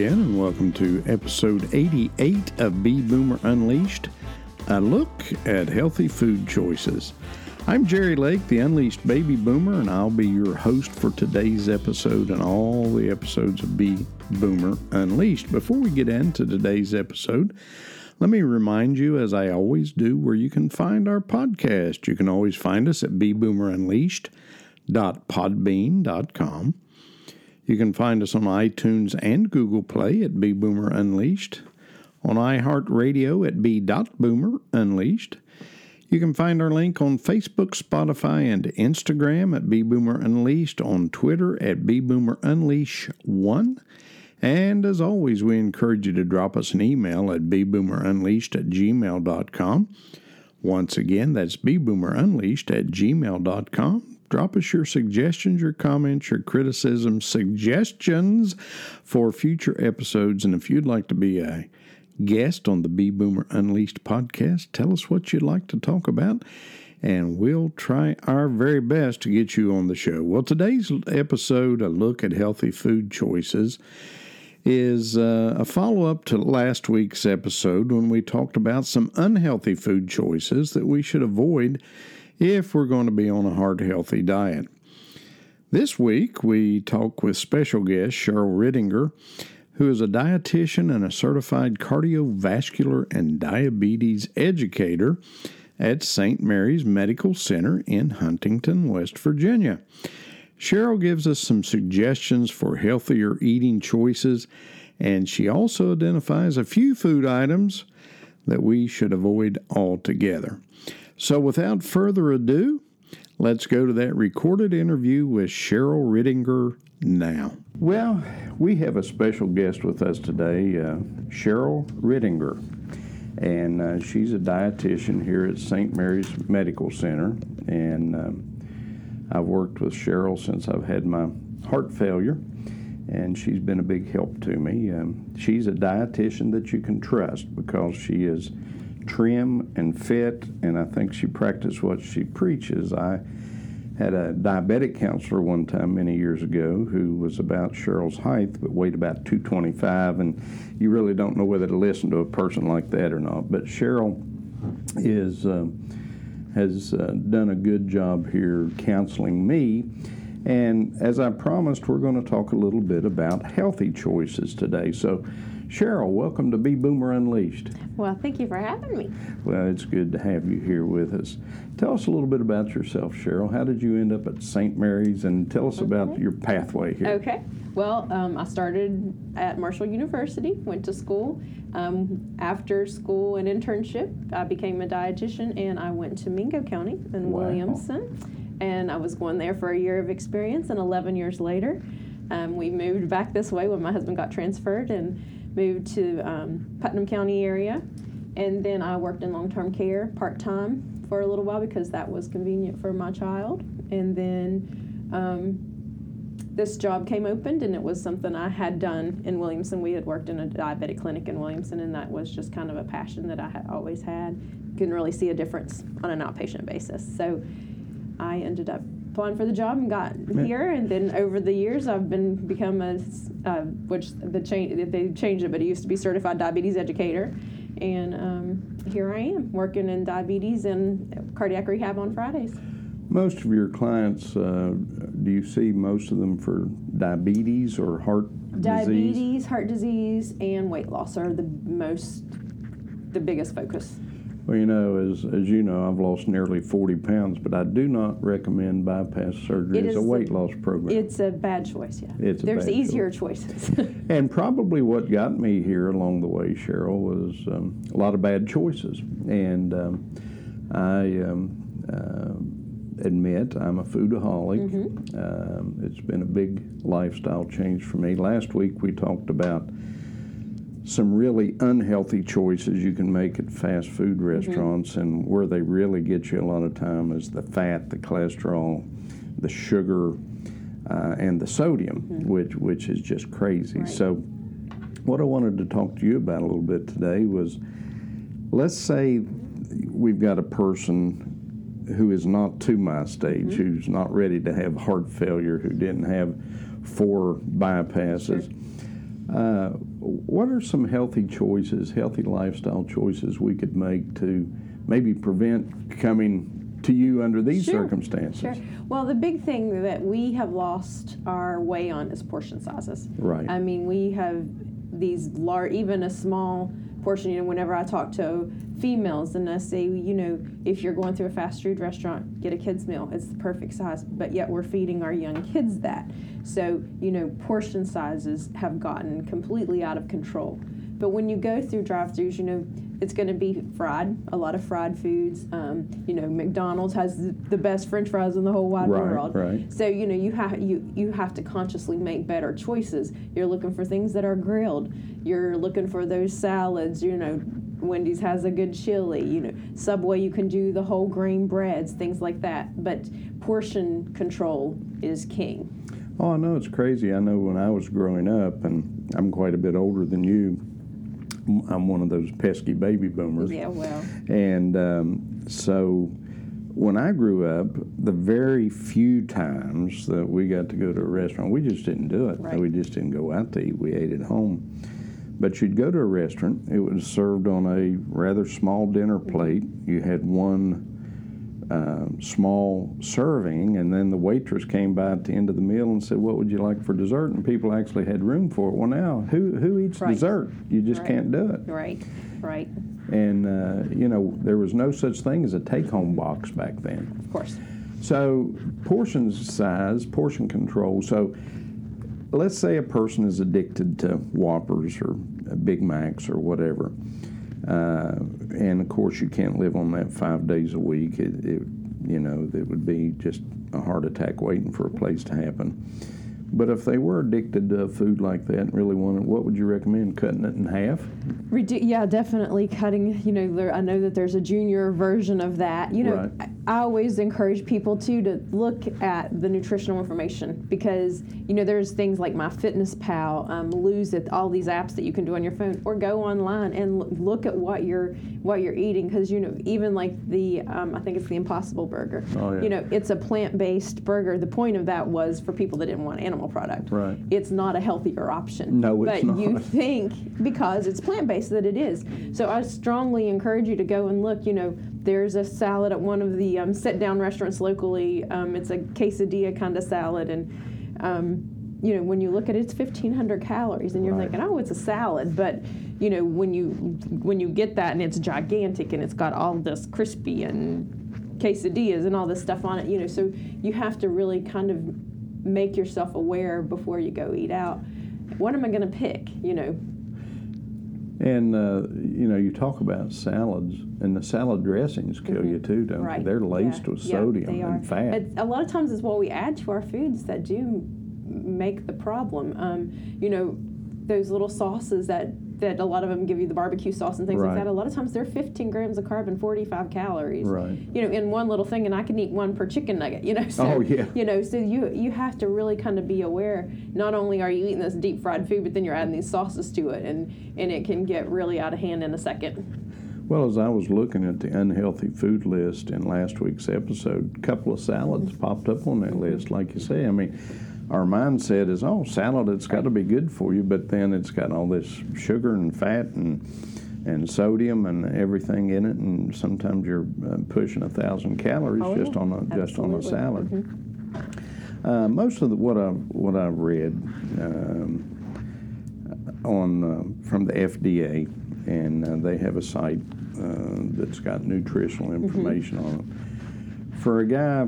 again, and welcome to episode 88 of Bee Boomer Unleashed a look at healthy food choices. I'm Jerry Lake, the Unleashed Baby Boomer, and I'll be your host for today's episode and all the episodes of Bee Boomer Unleashed. Before we get into today's episode, let me remind you, as I always do, where you can find our podcast. You can always find us at beeboomerunleashed.podbean.com. You can find us on iTunes and Google Play at Bee Boomer Unleashed, on iHeartRadio at B.Boomer Unleashed. You can find our link on Facebook, Spotify, and Instagram at Bee Boomer Unleashed, on Twitter at Bee Boomer Unleash 1. And as always, we encourage you to drop us an email at bboomerunleashed at gmail.com. Once again, that's bboomerunleashed at gmail.com. Drop us your suggestions, your comments, your criticisms, suggestions for future episodes. And if you'd like to be a guest on the Bee Boomer Unleashed podcast, tell us what you'd like to talk about, and we'll try our very best to get you on the show. Well, today's episode, a look at healthy food choices, is uh, a follow up to last week's episode when we talked about some unhealthy food choices that we should avoid if we're going to be on a heart healthy diet. This week, we talk with special guest Cheryl Rittinger, who is a dietitian and a certified cardiovascular and diabetes educator at St. Mary's Medical Center in Huntington, West Virginia. Cheryl gives us some suggestions for healthier eating choices, and she also identifies a few food items that we should avoid altogether. So, without further ado, let's go to that recorded interview with Cheryl Rittinger now. Well, we have a special guest with us today, uh, Cheryl Rittinger. And uh, she's a dietitian here at St. Mary's Medical Center. And um, I've worked with Cheryl since I've had my heart failure, and she's been a big help to me. Um, she's a dietitian that you can trust because she is trim and fit, and I think she practiced what she preaches. I had a diabetic counselor one time many years ago who was about Cheryl's height but weighed about 225, and you really don't know whether to listen to a person like that or not. But Cheryl is uh, has uh, done a good job here counseling me. And as I promised, we're going to talk a little bit about healthy choices today. So, Cheryl, welcome to Be Boomer Unleashed. Well, thank you for having me. Well, it's good to have you here with us. Tell us a little bit about yourself, Cheryl. How did you end up at St. Mary's, and tell us okay. about your pathway here. Okay. Well, um, I started at Marshall University, went to school. Um, after school and internship, I became a dietitian, and I went to Mingo County in wow. Williamson. And I was going there for a year of experience, and 11 years later, um, we moved back this way when my husband got transferred, and moved to um, Putnam County area, and then I worked in long-term care part-time for a little while because that was convenient for my child. And then um, this job came opened, and it was something I had done in Williamson. We had worked in a diabetic clinic in Williamson, and that was just kind of a passion that I had always had. Couldn't really see a difference on an outpatient basis, so I ended up applying for the job and got here. And then over the years, I've been become a uh, which the change they changed it, but it used to be certified diabetes educator. And um, here I am working in diabetes and cardiac rehab on Fridays. Most of your clients, uh, do you see most of them for diabetes or heart diabetes, disease? heart disease, and weight loss are the most, the biggest focus. Well, you know, as, as you know, I've lost nearly 40 pounds, but I do not recommend bypass surgery it as a weight a, loss program. It's a bad choice, yeah. It's There's easier choice. choices. and probably what got me here along the way, Cheryl, was um, a lot of bad choices. And um, I um, uh, admit I'm a foodaholic. Mm-hmm. Um, it's been a big lifestyle change for me. Last week we talked about some really unhealthy choices you can make at fast food mm-hmm. restaurants, mm-hmm. and where they really get you a lot of time is the fat, the cholesterol, the sugar, uh, and the sodium, mm-hmm. which which is just crazy. Right. So, what I wanted to talk to you about a little bit today was, let's say we've got a person who is not to my stage, mm-hmm. who's not ready to have heart failure, who didn't have four bypasses. Sure. Uh, what are some healthy choices, healthy lifestyle choices we could make to maybe prevent coming to you under these Sure, circumstances? Sure. Well, the big thing that we have lost our way on is portion sizes. Right. I mean, we have these large, even a small portion. You know, whenever I talk to females and I say, you know, if you're going through a fast food restaurant, get a kids meal. It's the perfect size. But yet we're feeding our young kids that. So you know, portion sizes have gotten completely out of control. But when you go through drive-throughs, you know, it's going to be fried, a lot of fried foods. Um, you know, McDonald's has the- best French fries in the whole wide Right, world. right. So you know, you have you you have to consciously make better choices. You're looking for things that are grilled. You're looking for those salads. You know, Wendy's has a good chili. You know, Subway you can do the whole grain breads, things like that. But portion control is king. Oh, I know it's crazy. I know when I was growing up, and I'm quite a bit older than you. I'm one of those pesky baby boomers. Yeah, well, And um, so when I grew up, the very few times that we got to go to a restaurant, we just didn't do it. Right. We just didn't go out to eat. We ate at home. But you'd go to a restaurant, it was served on a rather small dinner plate. You had one uh, small serving, and then the waitress came by at the end of the meal and said, "What would you like for dessert?" And people actually had room for it. Well, now who who eats Right. dessert? You just Right. can't do it. right, right, And uh, you know there was no such thing as a take-home box back then. of course. So portion size, portion control. So let's say a person is addicted to Whoppers or Big Macs or whatever, uh, and of course you can't live on that five days a week. It, it, you know, it would be just a heart attack waiting for a place to happen. But if they were addicted to food like that and really wanted, what would you recommend? Cutting it in half? Redu- yeah, definitely cutting. You know, there, I know that there's a junior version of that. You know, Right. I, I always encourage people too to look at the nutritional information because you know there's things like MyFitnessPal, um, Lose It, all these apps that you can do on your phone, or go online and l- look at what you're what you're eating because you know even like the um, I think it's the Impossible Burger. Oh, yeah. You know, it's a plant-based burger. The point of that was for people that didn't want animal product. Right. It's not a healthier option. No, it's but you think because it's plant based that it is. So I strongly encourage you to go and look. You know, there's a salad at one of the um, sit down restaurants locally. Um, it's a quesadilla kind of salad, and um, you know when you look at it, it's 1,500 calories, and you're Right. thinking, oh, it's a salad, but you know when you when you get that and it's gigantic and it's got all this crispy and quesadillas and all this stuff on it, you know, so you have to really kind of make yourself aware before you go eat out. What am I going to pick? You know, And uh, you know, you talk about salads, and the salad dressings kill you too, don't Mm-hmm. right? they? They're laced Yeah, with yeah, sodium and fat. It- a lot of times, it's what we add to our foods that do make the problem. Um, you know, those little sauces that that a lot of them give you the barbecue sauce and things Right. like that. A lot of times they're 15 grams of carbon, 45 calories. Right. You know, in one little thing, and I can eat one per chicken nugget. You know. So, Oh, yeah. You know, so you you have to really kind of be aware. Not only are you eating this deep fried food, but then you're adding these sauces to it, and and it can get really out of hand in a second. Well, as I was looking at the unhealthy food list in last week's episode, a couple of salads popped up on that list, like you say. I mean, our mindset is, oh, salad, it's got to be good for you, but then it's got all this sugar and fat and and sodium and everything in it, and sometimes you're uh, pushing a thousand calories Oh, just yeah. on a just on a Absolutely. salad. Uh, most of the, what I what I read um, on uh, from the FDA, and uh, they have a site uh, that's got nutritional Mm-hmm. information on it. For a guy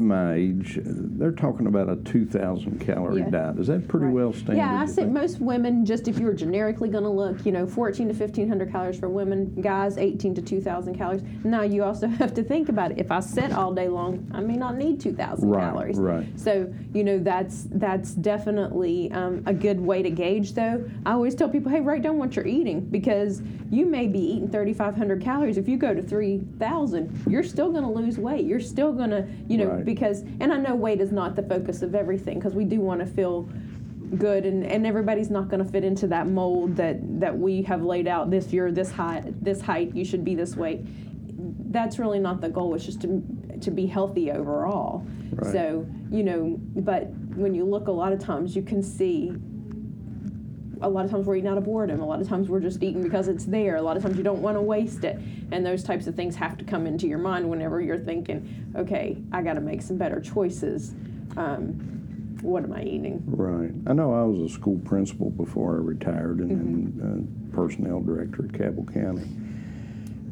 my age, they're talking about a 2,000 calorie Yeah. diet. Is that pretty Right. well standard? Yeah, I think? most women, just if you were generically going to look, you know, 14 to 1500 calories for women, guys 18 to 2000 calories. Now you also have to think about it. If I sit all day long, I may not need 2000 Right, calories. right. So you know that's that's definitely um, a good way to gauge. Though I always tell people, hey, write down what you're eating because you may be eating 3,500 calories. If you go to 3,000, you're still going to lose weight. You're still going to, you know, Right. because and I know weight is not the focus of everything because we do want to feel good and, and everybody's not going to fit into that mold that that we have laid out this you're this height this height you should be this weight that's really not the goal it's just to to be healthy overall Right. so you know but when you look a lot of times you can see a lot of times we're eating out of boredom. A lot of times we're just eating because it's there. A lot of times you don't want to waste it. And those types of things have to come into your mind whenever you're thinking, okay, I got to make some better choices. Um, what am I eating? Right. I know I was a school principal before I retired and, Mm-hmm. and uh, personnel director at Cabell County.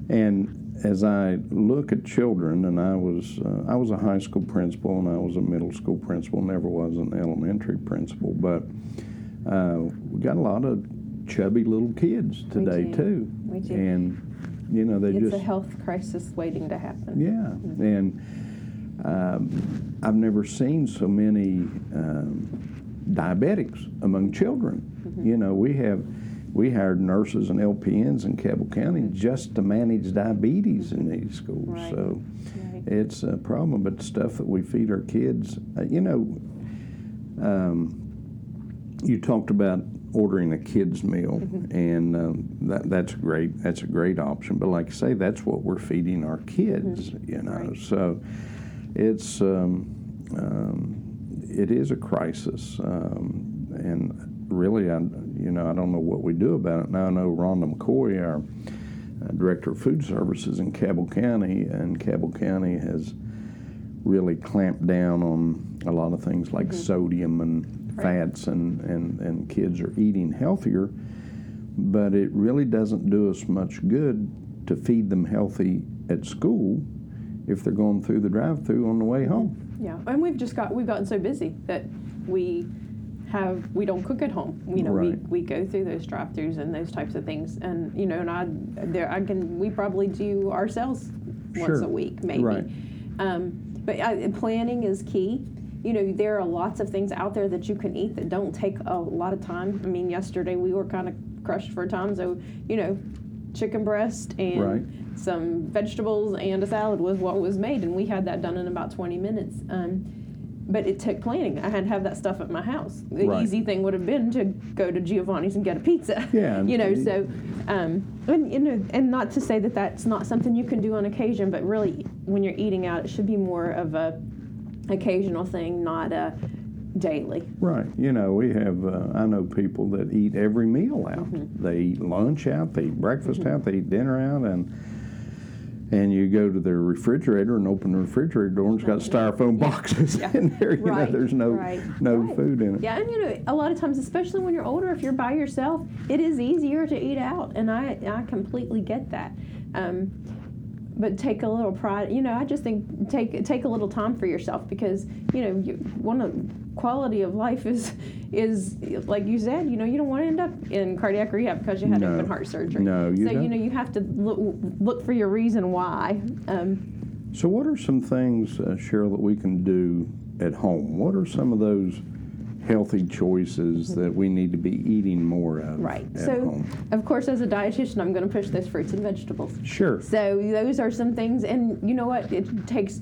And as I look at children, and I was uh, I was a high school principal and I was a middle school principal, never was an elementary principal, but uh, we got a lot of chubby little kids today too, We do. and you know they It's just a health crisis waiting to happen. yeah, and um, I've never seen so many um, diabetics among children. Mm-hmm. You know, we have we hired nurses and LPNs in Cabell County just to manage diabetes in these schools. Right. So Right. it's a problem. But the stuff that we feed our kids, uh, you know, um, you talked about ordering a kids meal, Mm-hmm. and um, that that's great. That's a great option. But like I say, that's what we're feeding our kids. You know, Mm-hmm. Right. so it's um, um, it is a crisis, um, and really, I you know I don't know what we do about it. Now I know Rhonda McCoy, our uh, director of food services in Cabell County, and Cabell County has really clamped down on a lot of things like sodium and. Fats, and, and, and kids are eating healthier. But it really doesn't do us much good to feed them healthy at school if they're going through the drive-through on the way home. Yeah, and we've just got we've gotten so busy that we have we don't cook at home. You know, Right. we, we go through those drive-throughs and those types of things, and you know, and I there I can we probably do ourselves once Sure. a week maybe. Right. Um, but I, planning is key. You know, there are lots of things out there that you can eat that don't take a lot of time. I mean, yesterday we were kind of crushed for time, so you know, chicken breast and Right. some vegetables and a salad was what was made, and we had that done in about 20 minutes. Um, but it took planning. I had to have that stuff at my house. The Right. easy thing would have been to go to Giovanni's and get a pizza. Yeah, you know. So, um, and you know, and not to say that that's not something you can do on occasion, but really, when you're eating out, it should be more of a occasional thing, not a daily. Right. You know, we have, uh, I know people that eat every meal out. Mm-hmm. They eat lunch out, they eat breakfast out, they eat dinner out, and and you go to their refrigerator and open the refrigerator door and it's got styrofoam boxes Yeah. in there. You Right, know, there's no right, no right. food in it. Yeah, and you know, a lot of times, especially when you're older, if you're by yourself, it is easier to eat out, and I I completely get that. Um, but take a little pride. You know, I just think take take a little time for yourself because you know you, one of quality of life is is like you said. You know, you don't want to end up in cardiac rehab because you had No. open heart surgery. No, you so you don't. know you have to look look for your reason why. Um, So, what are some things, uh, Cheryl, that we can do at home? What are some of those healthy choices that we need to be eating more of right. So, home? of course, as a dietitian, I'm going to push those fruits and vegetables. Sure. So those are some things, and you know what? It takes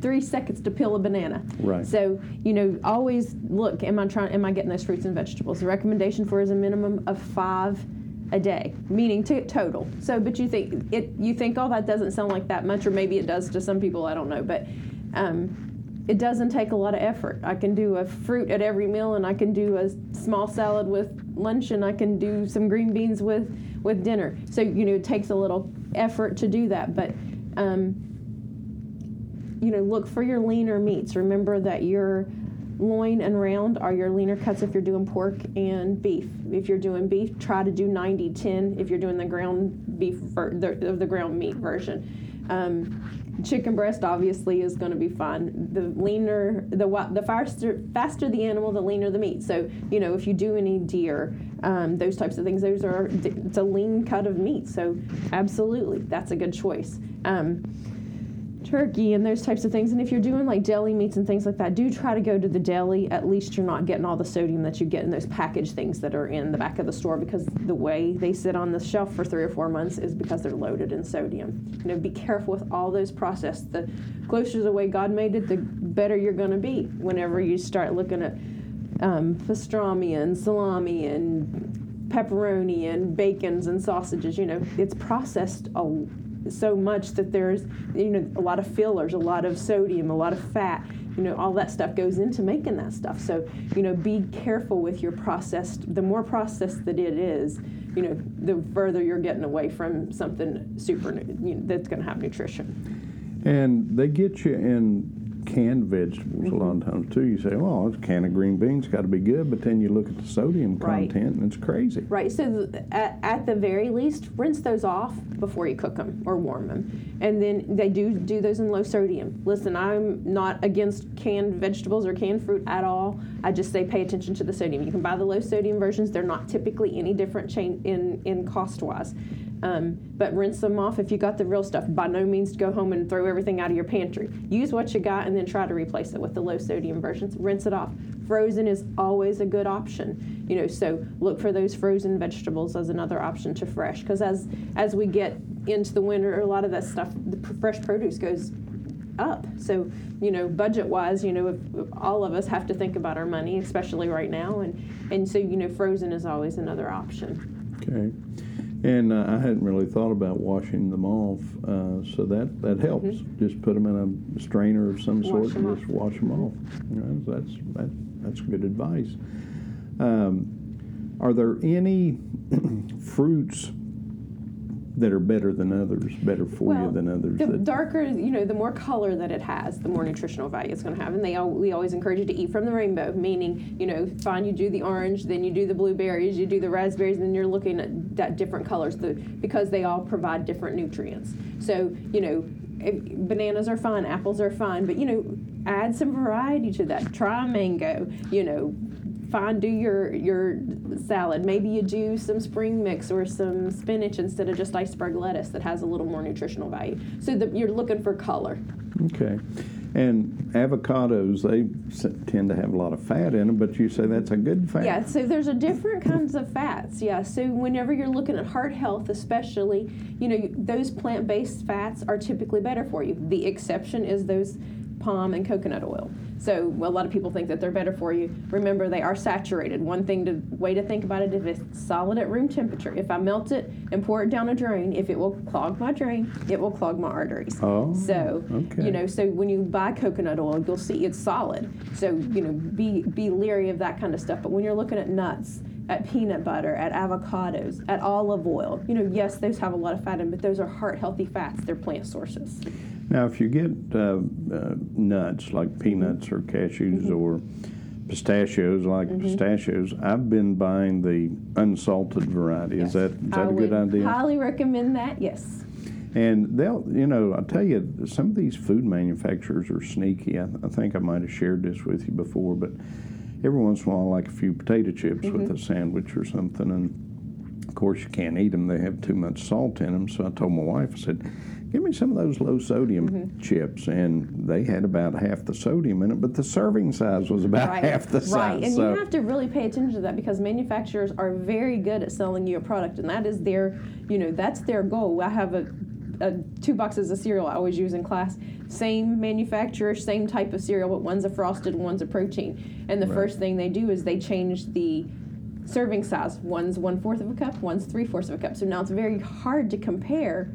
three seconds to peel a banana. Right. So you know, always look. Am I trying? Am I getting those fruits and vegetables? The recommendation for is a minimum of five a day, meaning to total. So, but you think it? You think, oh, that doesn't sound like that much, or maybe it does to some people. I don't know, but. Um, it doesn't take a lot of effort. I can do a fruit at every meal, and I can do a small salad with lunch, and I can do some green beans with with dinner. So you know, it takes a little effort to do that, but um, you know, look for your leaner meats. Remember that your loin and round are your leaner cuts if you're doing pork and beef. If you're doing beef, try to do 90 10 if you're doing the ground beef, ver- the, the ground meat version. Um, chicken breast obviously is going to be fine. The leaner, the the faster faster the animal, the leaner the meat. So you know if you do any deer, um, those types of things, those are it's a lean cut of meat. So absolutely, that's a good choice. Um, turkey and those types of things. And if you're doing like deli meats and things like that, do try to go to the deli. At least you're not getting all the sodium that you get in those packaged things that are in the back of the store because the way they sit on the shelf for three or four months is because they're loaded in sodium. You know, be careful with all those processed. The closer to the way God made it, the better you're going to be whenever you start looking at um, pastrami and salami and pepperoni and bacons and sausages. You know, it's processed a so much that there's you know a lot of fillers, a lot of sodium, a lot of fat. you know, all that stuff goes into making that stuff. So, you know, be careful with your processed. The more processed that it is, you know, the further you're getting away from something super you know, that's going to have nutrition. And they get you in canned vegetables mm-hmm. a lot of times too. You say, "Well, a can of green beans got to be good," but then you look at the sodium right. content and it's crazy. Right. So th- at, at, the very least, rinse those off before you cook them or warm them, and then they do do those in low sodium. Listen, I'm not against canned vegetables or canned fruit at all. I just say pay attention to the sodium. You can buy the low sodium versions; they're not typically any different chain in in cost wise. Um, but rinse them off if you got the real stuff. By no means go home and throw everything out of your pantry. Use what you got and then try to replace it with the low sodium versions. Rinse it off. Frozen is always a good option. You know, so look for those frozen vegetables as another option to fresh. Because as as we get into the winter, a lot of that stuff, the fresh produce goes up. So, you know, budget wise, you know, if, if all of us have to think about our money, especially right now, and and so you know, frozen is always another option. Okay. And uh, I hadn't really thought about washing them off, uh, so that, that helps. Mm-hmm. Just put them in a strainer of some wash sort and off. just wash them off. You know, that's that, that's good advice. Um, are there any fruits that are better than others, better for well, you than others. The darker, you know, the more color that it has, the more nutritional value it's going to have. And they all, we always encourage you to eat from the rainbow, meaning, you know, fine, you do the orange, then you do the blueberries, you do the raspberries, and then you're looking at that different colors the, because they all provide different nutrients. So, you know, bananas are fine, apples are fine, but you know, add some variety to that. Try a mango, you know, fine do your your salad. Maybe you do some spring mix or some spinach instead of just iceberg lettuce that has a little more nutritional value. So that you're looking for color. Okay. And avocados, they tend to have a lot of fat in them, but you say that's a good fat. Yeah, so there's a different kinds of fats. Yeah, so whenever you're looking at heart health, especially, you know, those plant-based fats are typically better for you. The exception is those palm and coconut oil. So a lot of people think that they're better for you. Remember, they are saturated. One thing to way to think about it if it's solid at room temperature. If I melt it and pour it down a drain, if it will clog my drain, it will clog my arteries. Oh, so okay. you know, so when you buy coconut oil, you'll see it's solid. So you know, be be leery of that kind of stuff. But when you're looking at nuts, at peanut butter, at avocados, at olive oil, you know, yes, those have a lot of fat in, but those are heart healthy fats. They're plant sources. Now, if you get uh, uh, nuts like peanuts or cashews mm-hmm. or pistachios like mm-hmm. pistachios, I've been buying the unsalted variety. Yes. Is that is that I a good idea? I highly recommend that. Yes. And they'll, you know, I tell you, some of these food manufacturers are sneaky. I, I, think I might have shared this with you before, but every once in a while, I like a few potato chips mm-hmm. with a sandwich or something, and of course you can't eat them; they have too much salt in them. So I told my wife, I said give me some of those low sodium mm-hmm. chips. And they had about half the sodium in it, but the serving size was about right. half the size. Right, and so. you have to really pay attention to that because manufacturers are very good at selling you a product, and that is their, you know, that's their goal. I have a, a two boxes of cereal I always use in class. Same manufacturer, same type of cereal, but one's a frosted, one's a protein. And the right. first thing they do is they change the serving size. One's one fourth of a cup, one's three fourths of a cup. So now it's very hard to compare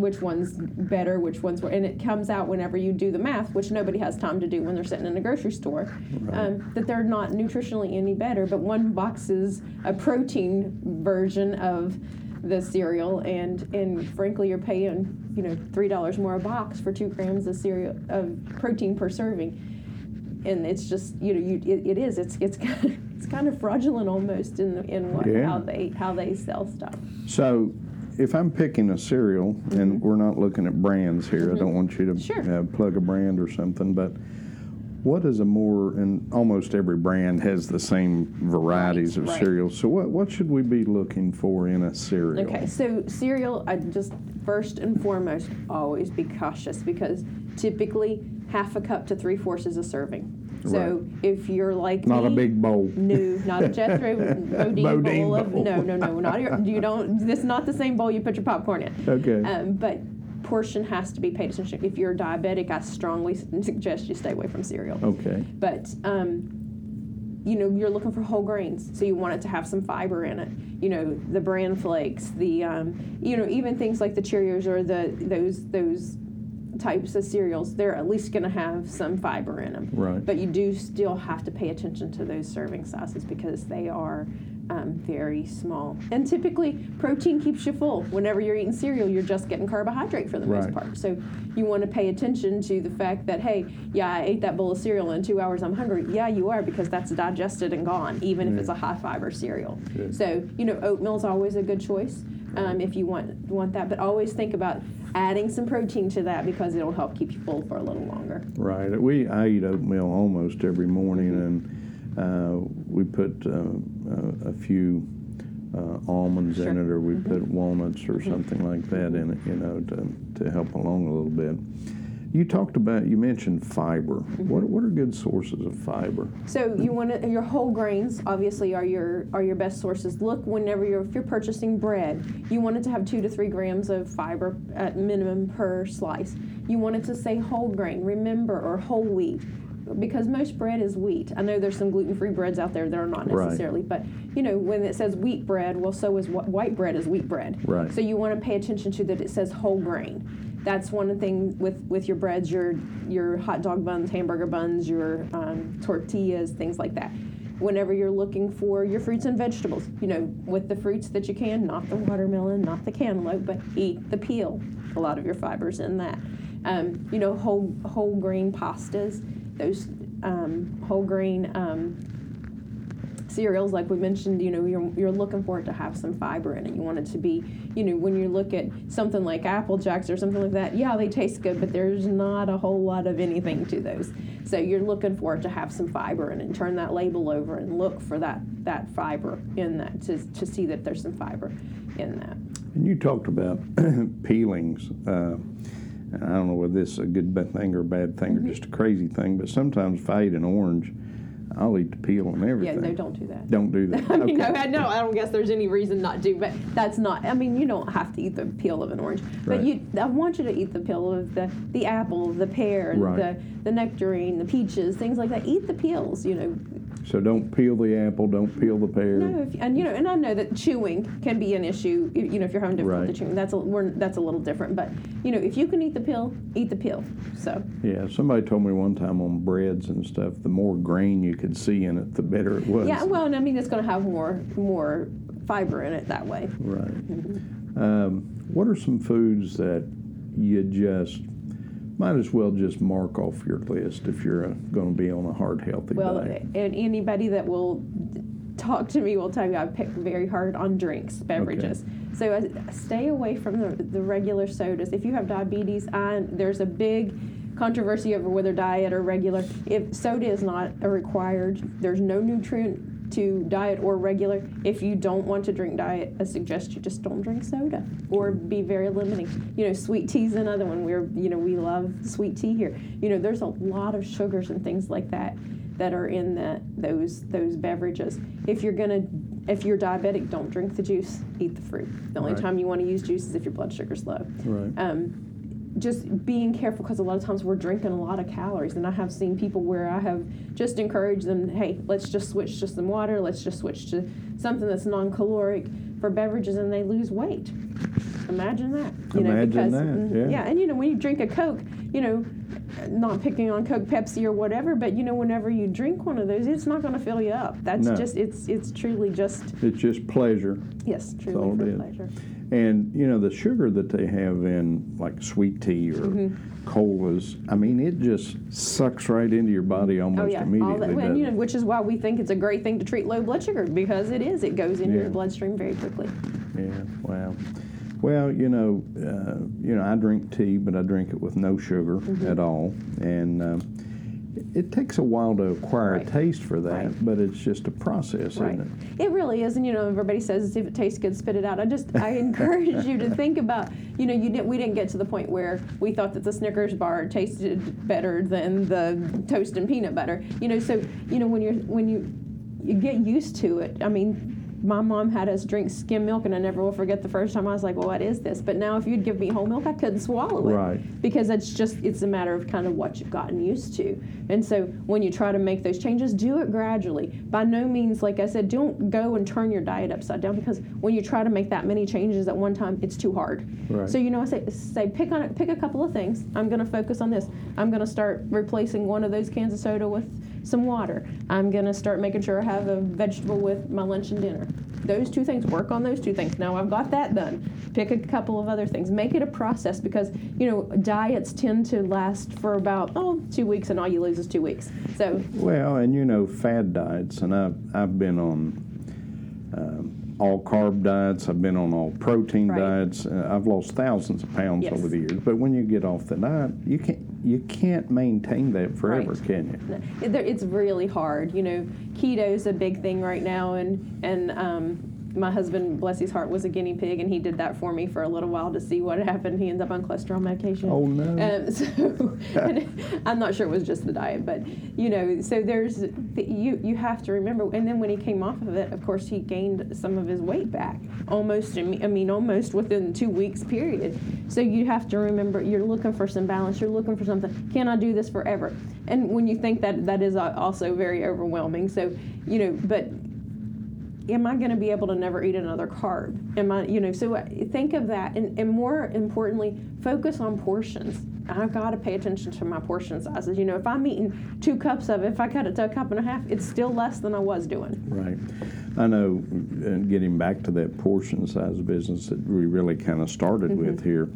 which one's better, which one's and it comes out whenever you do the math, which nobody has time to do when they're sitting in a grocery store, right. um, that they're not nutritionally any better. But one box is a protein version of the cereal, and and frankly, you're paying you know three dollars more a box for two grams of cereal of protein per serving. And it's just you know you it, it is it's it's kind of, it's kind of fraudulent almost in in what, yeah. how they how they sell stuff. So if I'm picking a cereal, mm-hmm. and we're not looking at brands here, mm-hmm. I don't want you to sure. uh, plug a brand or something, but what is a more and almost every brand has the same varieties right, of right. cereals. So what what should we be looking for in a cereal? Okay, so cereal, I just first and foremost always be cautious because typically half a cup to three fourths is a serving. So right. if you're like not me, a big bowl, no, not a Jethro Bodine, Bodine bowl, of no, no, no, not your. You don't. This is not the same bowl you put your popcorn in. Okay. Um, but portion has to be paid attention. If you're diabetic, I strongly suggest you stay away from cereal. Okay. But um, you know, you're looking for whole grains, so you want it to have some fiber in it. You know, the bran flakes, the um, you know, even things like the Cheerios or the those those types of cereals, they're at least going to have some fiber in them. Right. But you do still have to pay attention to those serving sizes because they are um, very small. And typically, protein keeps you full. Whenever you're eating cereal, you're just getting carbohydrate for the Right. most part. So you want to pay attention to the fact that, hey, yeah, I ate that bowl of cereal in two hours, I'm hungry. Yeah, you are because that's digested and gone, even if it's a high fiber cereal. Good. So, you know, oatmeal is always a good choice um, if you want want that. But always think about adding some protein to that because it'll help keep you full for a little longer. Right. We I eat oatmeal almost every morning, and uh, we put uh, uh, a few uh, almonds in Sure. Mm-hmm. it, or we put walnuts or something like that in it, you know, to to help along a little bit. You talked about you mentioned fiber. Mm-hmm. What what are good sources of fiber? So you want to, your whole grains obviously are your are your best sources. Look whenever you're if you're purchasing bread, you want it to have two to three grams of fiber at minimum per slice. You want it to say whole grain, remember, or whole wheat. Because most bread is wheat. I know there's some gluten-free breads out there that are not Right. necessarily, but you know when it says wheat bread, well, so is wh- white bread is wheat bread. Right. So you want to pay attention to that it says whole grain. That's one thing with with your breads, your your hot dog buns, hamburger buns, your um, tortillas, things like that. Whenever you're looking for your fruits and vegetables, you know, with the fruits that you can, not the watermelon, not the cantaloupe, but eat the peel. A lot of your fibers in that. Um, you know, whole whole grain pastas, those um, whole grain um, cereals, like we mentioned, you know, you're, you're looking for it to have some fiber in it. You want it to be, you know, when you look at something like Apple Jacks or something like that, yeah, they taste good, but there's not a whole lot of anything to those. So you're looking for it to have some fiber in it. And turn that label over and look for that that fiber in that to, to see that there's some fiber in that. And you talked about peelings. Uh, I don't know whether this is a good thing or a bad thing Mm-hmm. or just a crazy thing, but sometimes if I eat an orange, I'll eat the peel and everything. Yeah, no, don't do that. Don't do that. I mean, Okay. no, I- no, I don't guess there's any reason not to, but that's not. I mean, you don't have to eat the peel of an orange, but Right. you. I want you to eat the peel of the the apple, the pear, Right. the the nectarine, the peaches, things like that. Eat the peels, you know. So don't peel the apple, don't peel the pear. No, if, and you know, and I know that chewing can be an issue. You know, if you're having difficulty Right. chewing, that's a we're, that's a little different. But you know, if you can eat the peel, eat the peel. So Yeah, somebody told me one time on breads and stuff, the more grain you could see in it, the better it was. yeah, well, and I mean, it's going to have more more fiber in it that way. Right. Mm-hmm. Um, what are some foods that you just might as well just mark off your list if you're going to be on a heart healthy Well, diet? and anybody that will talk to me will tell you I pick very hard on drinks, beverages. So uh, stay away from the, the regular sodas. If you have diabetes, I, there's a big controversy over whether diet or regular. If soda is not a required, there's no nutrient to diet or regular. If you don't want to drink diet, I suggest you just don't drink soda or be very limiting. You know, sweet tea's another one. We're you know we love sweet tea here. You know, there's a lot of sugars and things like that that are in that those those beverages. If you're gonna if you're diabetic, don't drink the juice. Eat the fruit. The only Right. time you want to use juice is if your blood sugar's low. Right. Um, just being careful because a lot of times we're drinking a lot of calories, and I have seen people where I have just encouraged them, hey, let's just switch to some water, let's just switch to something that's non-caloric for beverages, and they lose weight. Imagine that. You know, Imagine because that, mm, yeah. and you know when you drink a Coke, you know, not picking on Coke, Pepsi, or whatever, but you know whenever you drink one of those, it's not going to fill you up. That's No. just it's it's truly just It's just pleasure. yes, truly for pleasure. And, you know, the sugar that they have in like sweet tea or Mm-hmm. colas, I mean, it just sucks right into your body almost Oh yeah, all immediately. that, well, you know, which is why we think it's a great thing to treat low blood sugar because it is. It goes into Yeah. your bloodstream very quickly. Yeah, wow. Well, you know, uh, you know, I drink tea, but I drink it with no sugar Mm-hmm. at all, and um, it takes a while to acquire Right. a taste for that. Right. But it's just a process, Right. isn't it? It really is, and you know, everybody says if it tastes good, spit it out. I just I encourage you to think about, you know, you didn't we didn't get to the point where we thought that the Snickers bar tasted better than the toast and peanut butter. You know, so you know when you're when you you get used to it. I mean, my mom had us drink skim milk, and I never will forget the first time I was like, "Well, what is this?" But now, if you'd give me whole milk, I couldn't swallow it, Right. Because it's just it's a matter of kind of what you've gotten used to. And so, when you try to make those changes, do it gradually. By no means, like I said, don't go and turn your diet upside down because when you try to make that many changes at one time, it's too hard. Right. So you know, I say say pick on pick a couple of things. I'm going to focus on this. I'm going to start replacing one of those cans of soda with some water. I'm going to start making sure I have a vegetable with my lunch and dinner. Those two things, work on those two things. Now I've got that done. Pick a couple of other things. Make it a process because, you know, diets tend to last for about, oh, two weeks and all you lose is two weeks. So, Well, and you know, fad diets, and I've, I've been on um, all carb diets, I've been on all protein Right. diets. Uh, I've lost thousands of pounds Yes. over the years. But when you get off the diet, you can't you can't maintain that forever, Right. can you? it's really hard. You know, keto's a big thing right now, and and um, my husband, bless his heart, was a guinea pig, and he did that for me for a little while to see what happened. He ended up on cholesterol medication. Oh, no. Um, so I'm not sure it was just the diet, but you know, so there's you you have to remember. And then when he came off of it, of course, he gained some of his weight back, almost. I mean, almost within two weeks period. So you have to remember you're looking for some balance. You're looking for something. Can I do this forever? And when you think that, that is also very overwhelming. So you know, but am I going to be able to never eat another carb? Am I, you know, so think of that. And, and more importantly, focus on portions. I've got to pay attention to my portion sizes. You know, if I'm eating two cups of it, if I cut it to a cup and a half, it's still less than I was doing. Right. I know, and getting back to that portion size business that we really kind of started Mm-hmm. with here,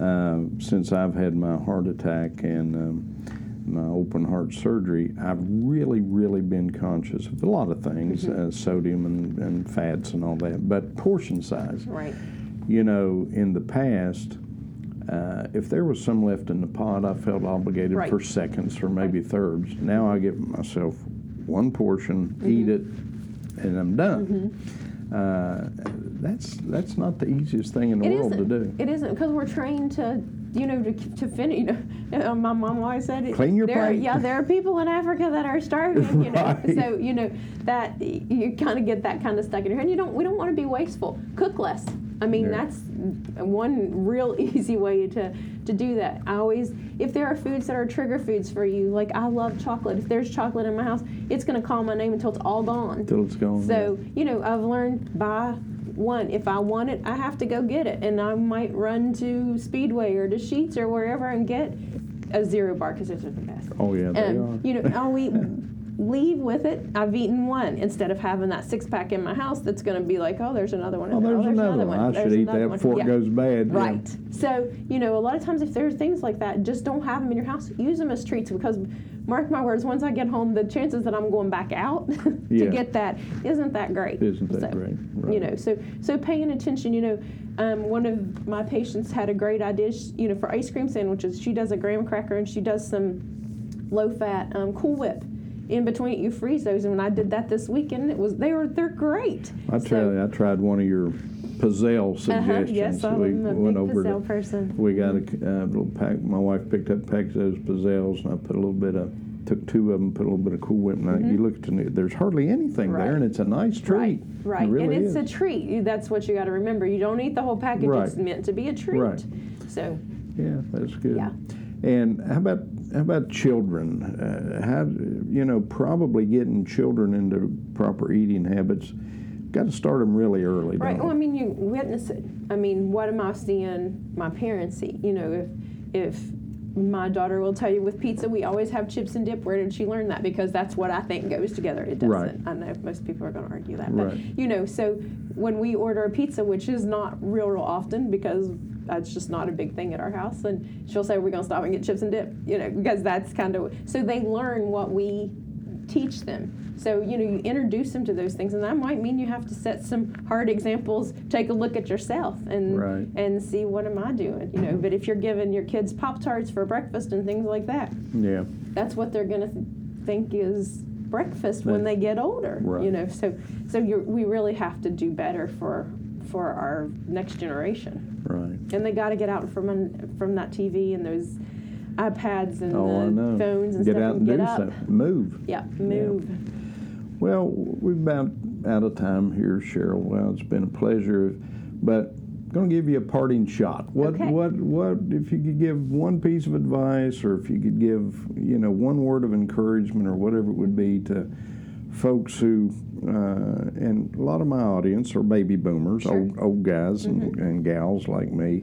uh, since I've had my heart attack and um, my open heart surgery, I've really, really been conscious of a lot of things, Mm-hmm. uh, sodium and, and fats and all that, but portion size. Right. You know, in the past, uh, if there was some left in the pot, I felt obligated Right. for seconds or maybe thirds. Now I give myself one portion, Mm-hmm. eat it, and I'm done. Uh, that's that's not the easiest thing in the It world isn't. to do. It isn't because we're trained to, you know, to, to finish. You know, uh, my mom always said, it, Clean your there, plate. Yeah, there are people in Africa that are starving. You know, Right. so you know that you kind of get that kind of stuck in your head. And you don't. We don't want to be wasteful. Cook less. I mean, Yeah. that's one real easy way to to do that. I always, if there are foods that are trigger foods for you, like I love chocolate. If there's chocolate in my house, it's going to call my name until it's all gone. Till it's gone. So, you know, I've learned by one, if I want it, I have to go get it. And I might run to Speedway or to Sheetz or wherever and get a zero bar because those are the best. Oh yeah, they And, are. you know, I'll eat, leave with it. I've eaten one instead of having that six pack in my house that's going to be like, oh, there's another one. in oh, there's, another, one. I There's should eat that before Yeah. it goes bad. yeah. Right. So, you know, a lot of times if there are things like that, just don't have them in your house. Use them as treats because, mark my words, once I get home, the chances that I'm going back out to Yeah. get that isn't that great. Isn't that So, great? You know, so so paying attention. You know, um, one of my patients had a great idea. She, you know, for ice cream sandwiches, she does a graham cracker and she does some low fat um, Cool Whip. In between, you freeze those, and when I did that this weekend, it was they were they're great. I So- tell you, I tried one of your Pizzelle Uh-huh, suggestions. yes, I'm we a went over to person. We got a uh, little pack. My wife picked up a pack of those pizzelles, and I put a little bit of, took two of them, put a little bit of Cool Whip. Now you look at the, there's hardly anything Mm-hmm. Right. there, and it's a nice treat. Right, right. It really and it's is. a treat. That's what you got to remember. You don't eat the whole package. Right. It's meant to be a treat. Right. So, yeah, that's good. Yeah. And how about how about children? Uh, how you know probably getting children into proper eating habits. Got to start them really early. right. Well, I mean, you witness it. I mean, what am I seeing my parents eat? You know, if if my daughter will tell you with pizza, we always have chips and dip. Where did she learn that? Because that's what I think goes together. It doesn't. Right. I know most people are going to argue that, but Right. you know, so when we order a pizza, which is not real, real often because that's just not a big thing at our house, and she'll say we're going to stop and get chips and dip. You know, because that's kind of so they learn what we teach them. So, you know, you introduce them to those things, and that might mean you have to set some hard examples, take a look at yourself and Right. and see what am I doing, you know. But if you're giving your kids Pop Tarts for breakfast and things like that, yeah. that's what they're going to th- think is breakfast when they get older, Right. you know. So so you're, we really have to do better for for our next generation. Right. And they got to get out from un, from that TV and those iPads and Oh, the phones and get stuff out and get do up. something. Move. Yeah, move. Well, we've about out of time here, Cheryl. Well, it's been a pleasure, but I'm going to give you a parting shot. What Okay. what what if you could give one piece of advice, or if you could give you know one word of encouragement, or whatever it would be to folks who uh, and a lot of my audience are baby boomers, Sure. old old guys and, and gals like me.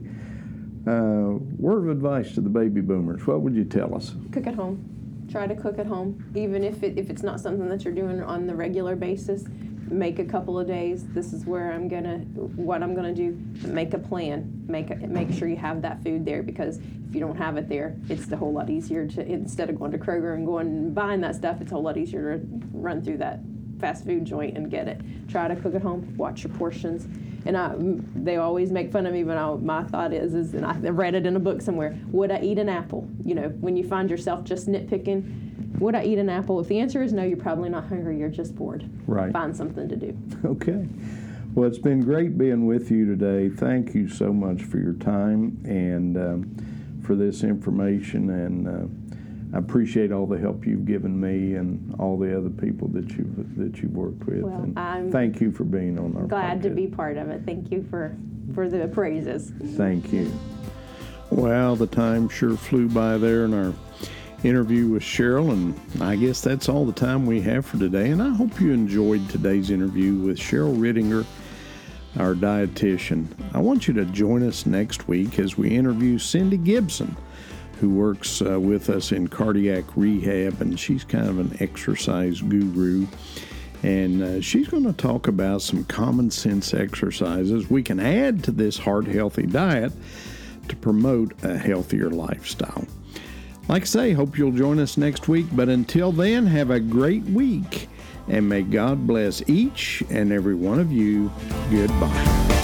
Uh, word of advice to the baby boomers. What would you tell us? cook at home. Try to cook at home, even if it, if it's not something that you're doing on the regular basis. Make a couple of days. This is where I'm gonna, what I'm gonna do. Make a plan. Make a, make sure you have that food there because if you don't have it there, it's a whole lot easier to instead of going to Kroger and going and buying that stuff. It's a whole lot easier to run through that fast food joint and get it. Try to cook at home. Watch your portions. And I, they always make fun of me, but I, my thought is, is, and I read it in a book somewhere. Would I eat an apple? You know, when you find yourself just nitpicking, would I eat an apple? If the answer is no, you're probably not hungry. You're just bored. Right. Find something to do. Okay. Well, it's been great being with you today. Thank you so much for your time and um, for this information. And uh, I appreciate all the help you've given me and all the other people that you've that you've worked with. Well, and I'm thank you for being on our. Glad to podcast. be part of it. Thank you for for the praises. Thank you. Well, the time sure flew by there in our interview with Cheryl, and I guess that's all the time we have for today. And I hope you enjoyed today's interview with Cheryl Rittinger, our dietitian. I want you to join us next week as we interview Cindy Gibson, who works uh, with us in cardiac rehab, and she's kind of an exercise guru. And uh, she's going to talk about some common sense exercises we can add to this heart healthy diet to promote a healthier lifestyle. Like I say, hope you'll join us next week, but until then, have a great week and may God bless each and every one of you. Goodbye.